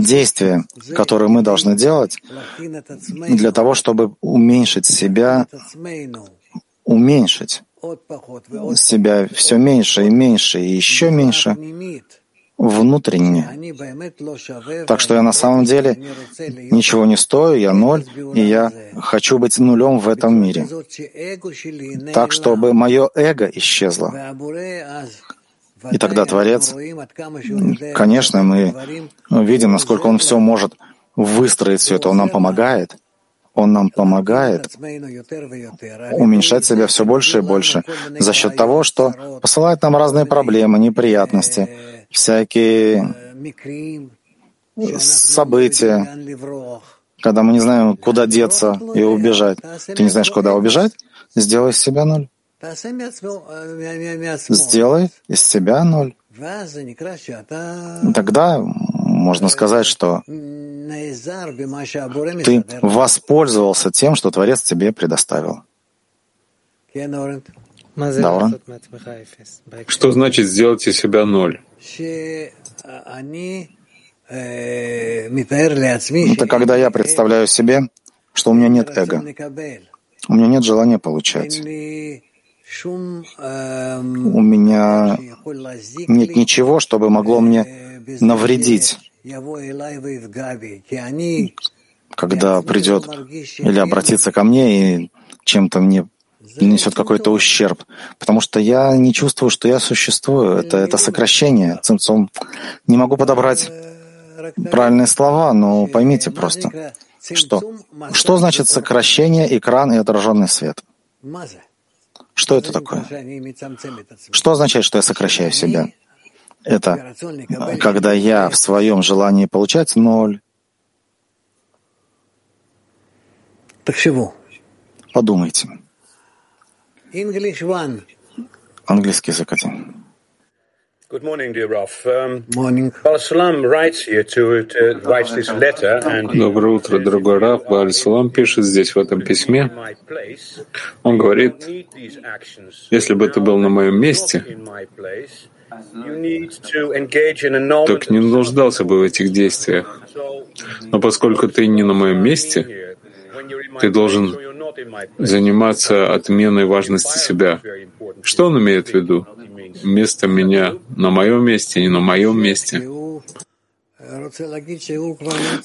Действия, которые мы должны делать для того, чтобы уменьшить себя, уменьшить себя все меньше и меньше и еще меньше внутренне. Так что я на самом деле ничего не стою, я ноль, и я хочу быть нулем в этом мире. Так, чтобы мое эго исчезло. И тогда Творец, конечно, мы видим, насколько Он все может выстроить все это, Он нам помогает. Он нам помогает уменьшать себя все больше и больше за счет того, что посылает нам разные проблемы, неприятности, всякие события, когда мы не знаем, куда деться и убежать. Ты не знаешь, куда убежать? Сделай из себя ноль. Сделай из себя ноль. Тогда можно сказать, что ты воспользовался тем, что Творец тебе предоставил. Да? Что значит сделать из себя ноль? Это когда я представляю себе, что у меня нет эго. У меня нет желания получать. У меня нет ничего, чтобы могло мне навредить, когда придет или обратится ко мне и чем-то мне несет какой-то ущерб, потому что я не чувствую, что я существую. Это, это сокращение. Цимцом. Не могу подобрать правильные слова, но поймите просто, что, что значит сокращение, экран и отраженный свет? Что это такое? Что означает, что я сокращаю себя? Это когда я в своем желании получать ноль. Подумайте. Английский язык один. Good morning, dear Ralph. Um, morning. Salam writes here to, to writes this letter, and Доброе утро, дорогой Раф. Баль Салам пишет здесь в этом письме. Он говорит, если бы ты был на моем месте, так не нуждался бы в этих действиях. Но поскольку ты не на моем месте, ты должен заниматься отменой важности себя. Что он имеет в виду? Место меня на моем месте, не на моем месте.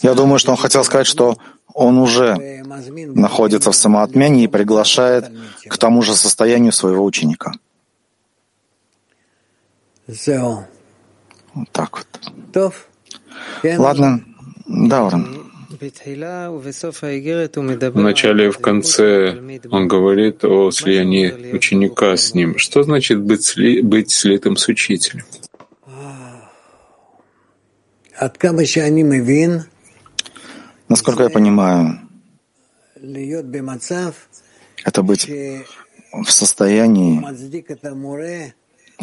Я думаю, что он хотел сказать, что он уже находится в самоотмене и приглашает к тому же состоянию своего ученика. Вот так вот. Ладно, Дауран. В начале и в конце он говорит о слиянии ученика с ним. Что значит быть, сли, быть слитым с учителем? Насколько я понимаю, это быть в состоянии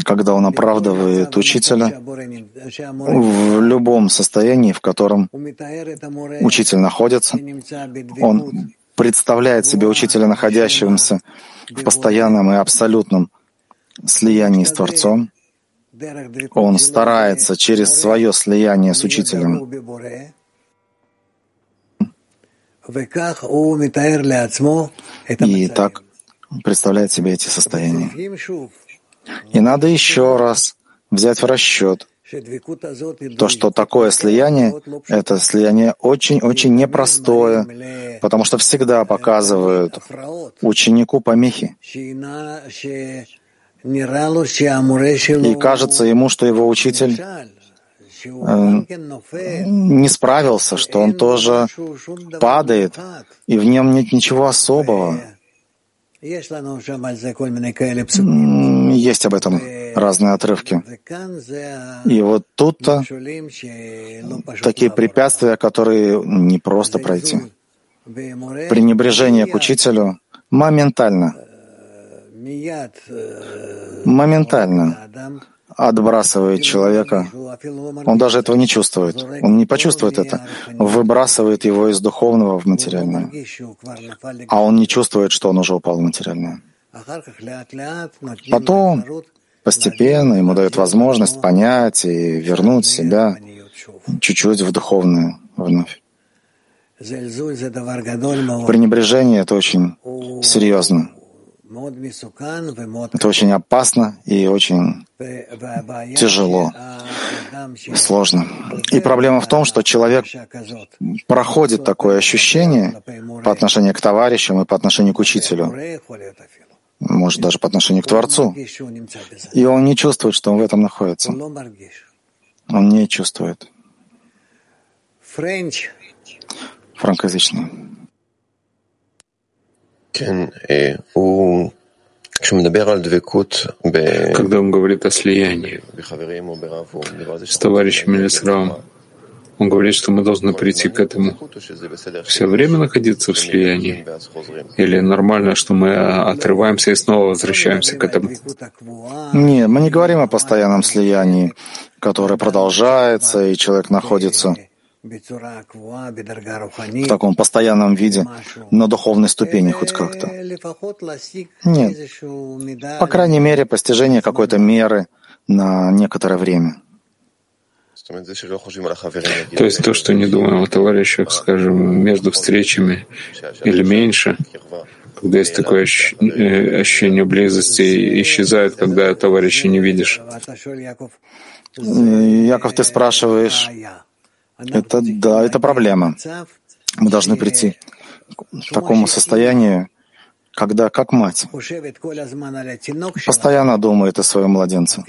когда он оправдывает учителя в любом состоянии, в котором учитель находится, он представляет себе учителя, находящегося в постоянном и абсолютном слиянии с Творцом, он старается через свое слияние с учителем. И так представляет себе эти состояния. И надо еще раз взять в расчет то, что такое слияние, это слияние очень-очень непростое, потому что всегда показывают ученику помехи. И кажется ему, что его учитель э, не справился, что он тоже падает, и в нем нет ничего особого. Есть об этом разные отрывки. И вот тут-то такие препятствия, которые не просто пройти. Пренебрежение к учителю моментально, моментально отбрасывает человека. Он даже этого не чувствует. Он не почувствует это. Выбрасывает его из духовного в материальное. А он не чувствует, что он уже упал в материальное. Потом постепенно ему дают возможность понять и вернуть себя чуть-чуть в духовное вновь. Пренебрежение — это очень серьезно. Это очень опасно и очень тяжело, сложно. И проблема в том, что человек проходит такое ощущение по отношению к товарищам и по отношению к учителю, может даже по отношению к Творцу, и он не чувствует, что он в этом находится. Он не чувствует. Франкоязычный. Когда он говорит о слиянии с товарищами или с Равом, он говорит, что мы должны прийти к этому. Все время находиться в слиянии? Или нормально, что мы отрываемся и снова возвращаемся к этому? Нет, мы не говорим о постоянном слиянии, которое продолжается, и человек находится в таком постоянном виде на духовной ступени хоть как-то. Нет. По крайней мере, постижение какой-то меры на некоторое время. То есть то, что не думаем о товарищах, скажем, между встречами или меньше, когда есть такое э, ощущение близости, исчезает, когда товарища не видишь. Яков, ты спрашиваешь, это да, это проблема. Мы должны прийти к такому состоянию, когда, как мать, постоянно думает о своем младенце.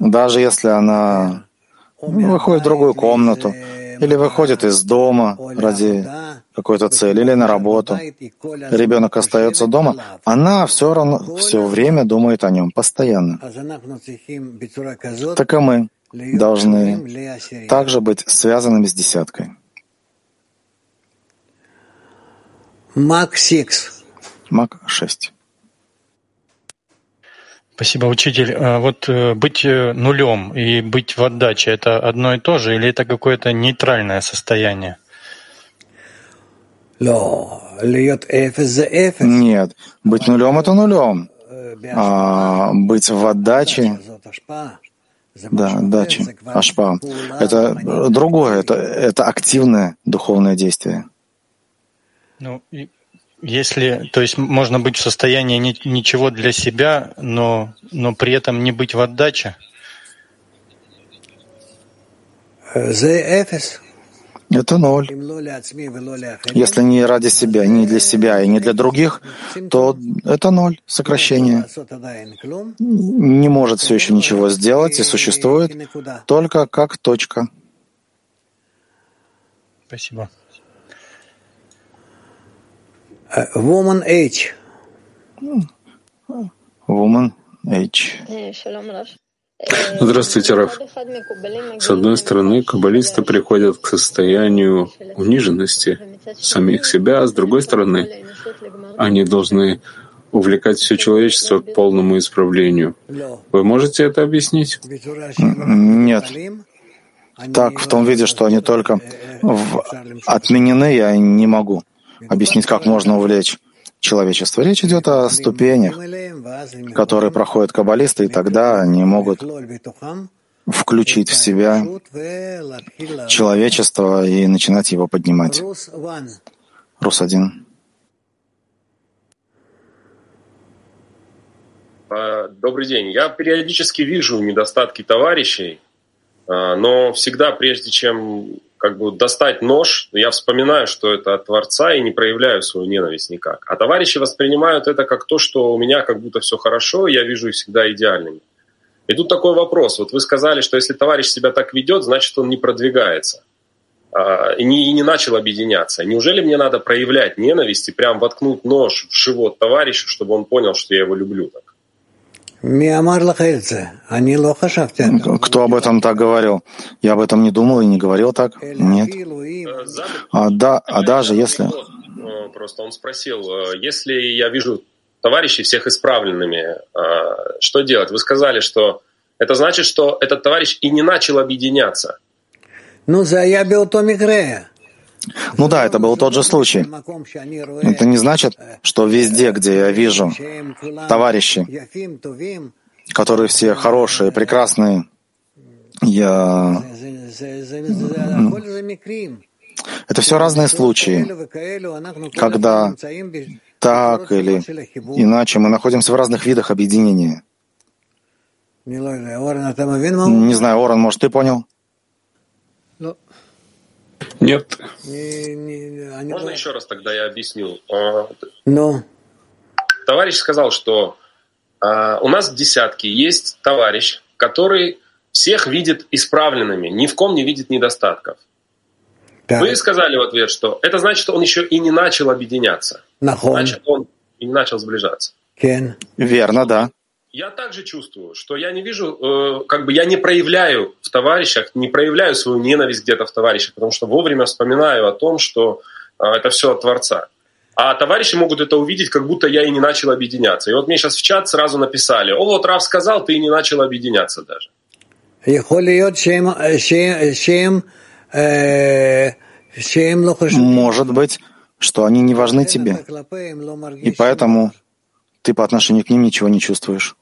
Даже если она выходит в другую комнату, или выходит из дома ради какой-то цели, или на работу, ребенок остается дома, она все равно все время думает о нем, постоянно. Так и мы должны также быть связанными с десяткой. Мак 6. Мак 6. Спасибо, учитель. А вот э, быть э, нулем и быть в отдаче — это одно и то же, или это какое-то нейтральное состояние? Нет, быть нулем — это нулем. А быть в отдаче да, дача, ашпа. Это другое, это, это активное духовное действие. Ну, если, то есть можно быть в состоянии ни, ничего для себя, но, но при этом не быть в отдаче? Это ноль. Если не ради себя, не для себя и не для других, то это ноль, сокращение. Не может все еще ничего сделать и существует только как точка. Спасибо. Woman H. Woman H. Здравствуйте, Раф. С одной стороны, каббалисты приходят к состоянию униженности самих себя, а с другой стороны, они должны увлекать все человечество к полному исправлению. Вы можете это объяснить? Нет. Так, в том виде, что они только в... отменены, я не могу. объяснить, как можно увлечь человечество. Речь идет о ступенях, которые проходят каббалисты, и тогда они могут включить в себя человечество и начинать его поднимать. Рус-1. А, добрый день. Я периодически вижу недостатки товарищей, а, но всегда, прежде чем как бы достать нож, я вспоминаю, что это от Творца, и не проявляю свою ненависть никак. А товарищи воспринимают это как то, что у меня как будто все хорошо, я вижу их всегда идеальными. И тут такой вопрос. Вот вы сказали, что если товарищ себя так ведет, значит, он не продвигается а, и не, и не начал объединяться. Неужели мне надо проявлять ненависть и прям воткнуть нож в живот товарищу, чтобы он понял, что я его люблю так? Кто об этом так говорил? Я об этом не думал и не говорил так. Нет. А, да, а даже если... Э, просто он спросил, э, если я вижу товарищей всех исправленными, э, что делать? Вы сказали, что это значит, что этот товарищ и не начал объединяться. Ну, за я был то ну да, это был тот же случай. Это не значит, что везде, где я вижу товарищи, которые все хорошие, прекрасные, я... Это все разные случаи, когда так или иначе мы находимся в разных видах объединения. Не знаю, Оран, может, ты понял? Нет. Можно еще раз тогда я объясню? А, Но. Товарищ сказал, что а, у нас в десятке есть товарищ, который всех видит исправленными, ни в ком не видит недостатков. Да. Вы сказали в ответ, что это значит, что он еще и не начал объединяться. Нахон. Значит, он и не начал сближаться. Кен. Верно, да. Я также чувствую, что я не вижу, э, как бы я не проявляю в товарищах, не проявляю свою ненависть где-то в товарищах, потому что вовремя вспоминаю о том, что э, это все от Творца. А товарищи могут это увидеть, как будто я и не начал объединяться. И вот мне сейчас в чат сразу написали, о, вот Раф сказал, ты и не начал объединяться даже. Может быть, что они не важны тебе. И поэтому ты по отношению к ним ничего не чувствуешь.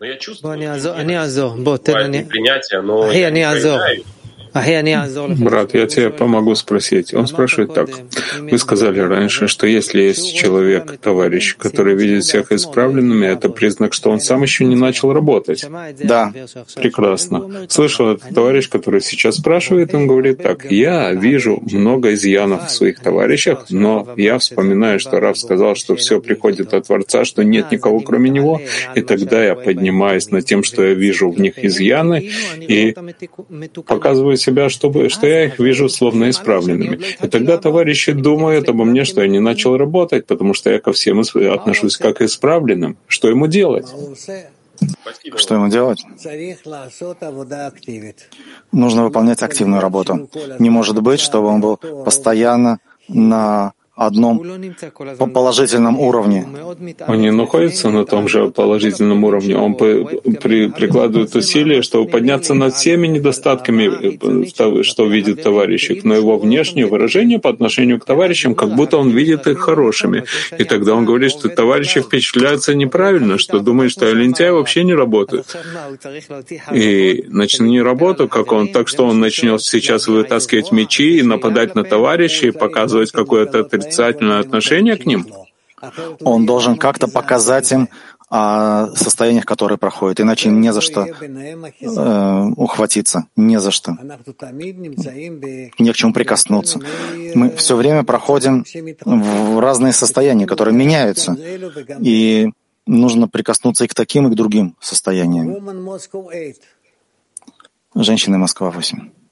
Но я чувствую, принятие, но я не проявляю Брат, я тебе помогу спросить. Он спрашивает так. Вы сказали раньше, что если есть человек, товарищ, который видит всех исправленными, это признак, что он сам еще не начал работать. Да. Прекрасно. Слышал этот товарищ, который сейчас спрашивает, он говорит так. Я вижу много изъянов в своих товарищах, но я вспоминаю, что Раф сказал, что все приходит от Творца, что нет никого кроме него, и тогда я поднимаюсь над тем, что я вижу в них изъяны, и показываю себя, чтобы, что я их вижу словно исправленными. И тогда товарищи думают обо мне, что я не начал работать, потому что я ко всем отношусь как исправленным. Что ему делать? Что ему делать? Нужно выполнять активную работу. Не может быть, чтобы он был постоянно на одном положительном уровне. Он не находится на том же положительном уровне. Он при, прикладывает усилия, чтобы подняться над всеми недостатками, э, что видит товарищи. Но его внешнее выражение по отношению к товарищам, как будто он видит их хорошими. И тогда он говорит, что товарищи впечатляются неправильно, что думают, что лентяй вообще не работают. И начни работу, как он, так что он начнет сейчас вытаскивать мечи и нападать на товарищей, показывать какое-то отрицательное отношение к ним? Он должен как-то показать им о состояниях, которые проходят, иначе не за что э, ухватиться, не за что, не к чему прикоснуться. Мы все время проходим в разные состояния, которые меняются, и нужно прикоснуться и к таким, и к другим состояниям. Женщины Москва 8.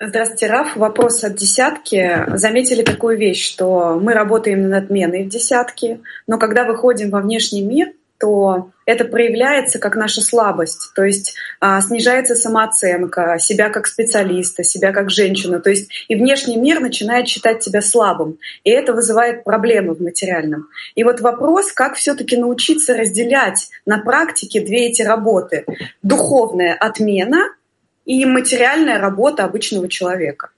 Здравствуйте, Раф. Вопрос от десятки. Заметили такую вещь, что мы работаем над отменой в десятке, но когда выходим во внешний мир, то это проявляется как наша слабость, то есть а, снижается самооценка, себя как специалиста, себя как женщину, то есть и внешний мир начинает считать тебя слабым, и это вызывает проблемы в материальном. И вот вопрос, как все-таки научиться разделять на практике две эти работы: духовная отмена и материальная работа обычного человека.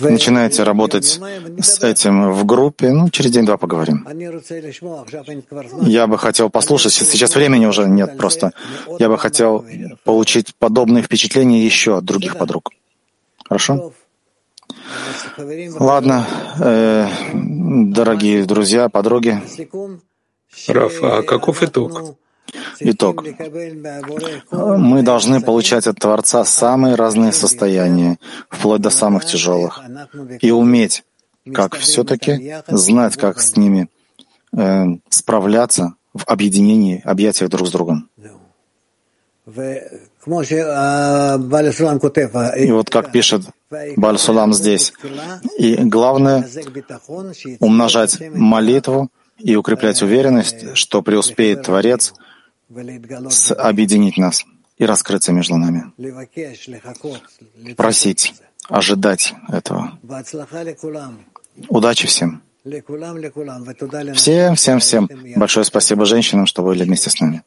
Начинайте работать с этим в группе. Ну, через день-два поговорим. Я бы хотел послушать, сейчас времени уже нет просто. Я бы хотел получить подобные впечатления еще от других подруг. Хорошо? Ладно, э, дорогие друзья, подруги. Раф, а каков итог? Итог. Мы должны получать от Творца самые разные состояния, вплоть до самых тяжелых, и уметь, как все-таки знать, как с ними э, справляться в объединении, объятиях друг с другом. И вот как пишет Бальсулам здесь, и главное — умножать молитву и укреплять уверенность, что преуспеет Творец — объединить нас и раскрыться между нами. Просить, ожидать этого. Удачи всем. Всем, всем, всем. Большое спасибо женщинам, что были вместе с нами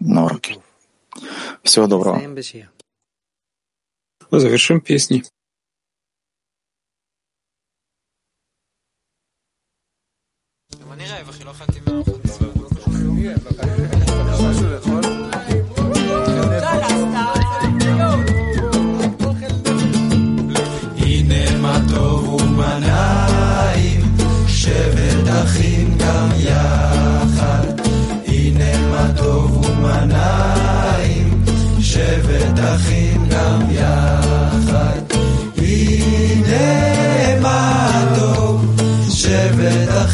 на уроке. Всего доброго. Завершим песни. אני רעב, אחי, לא אכלתי מארוחת.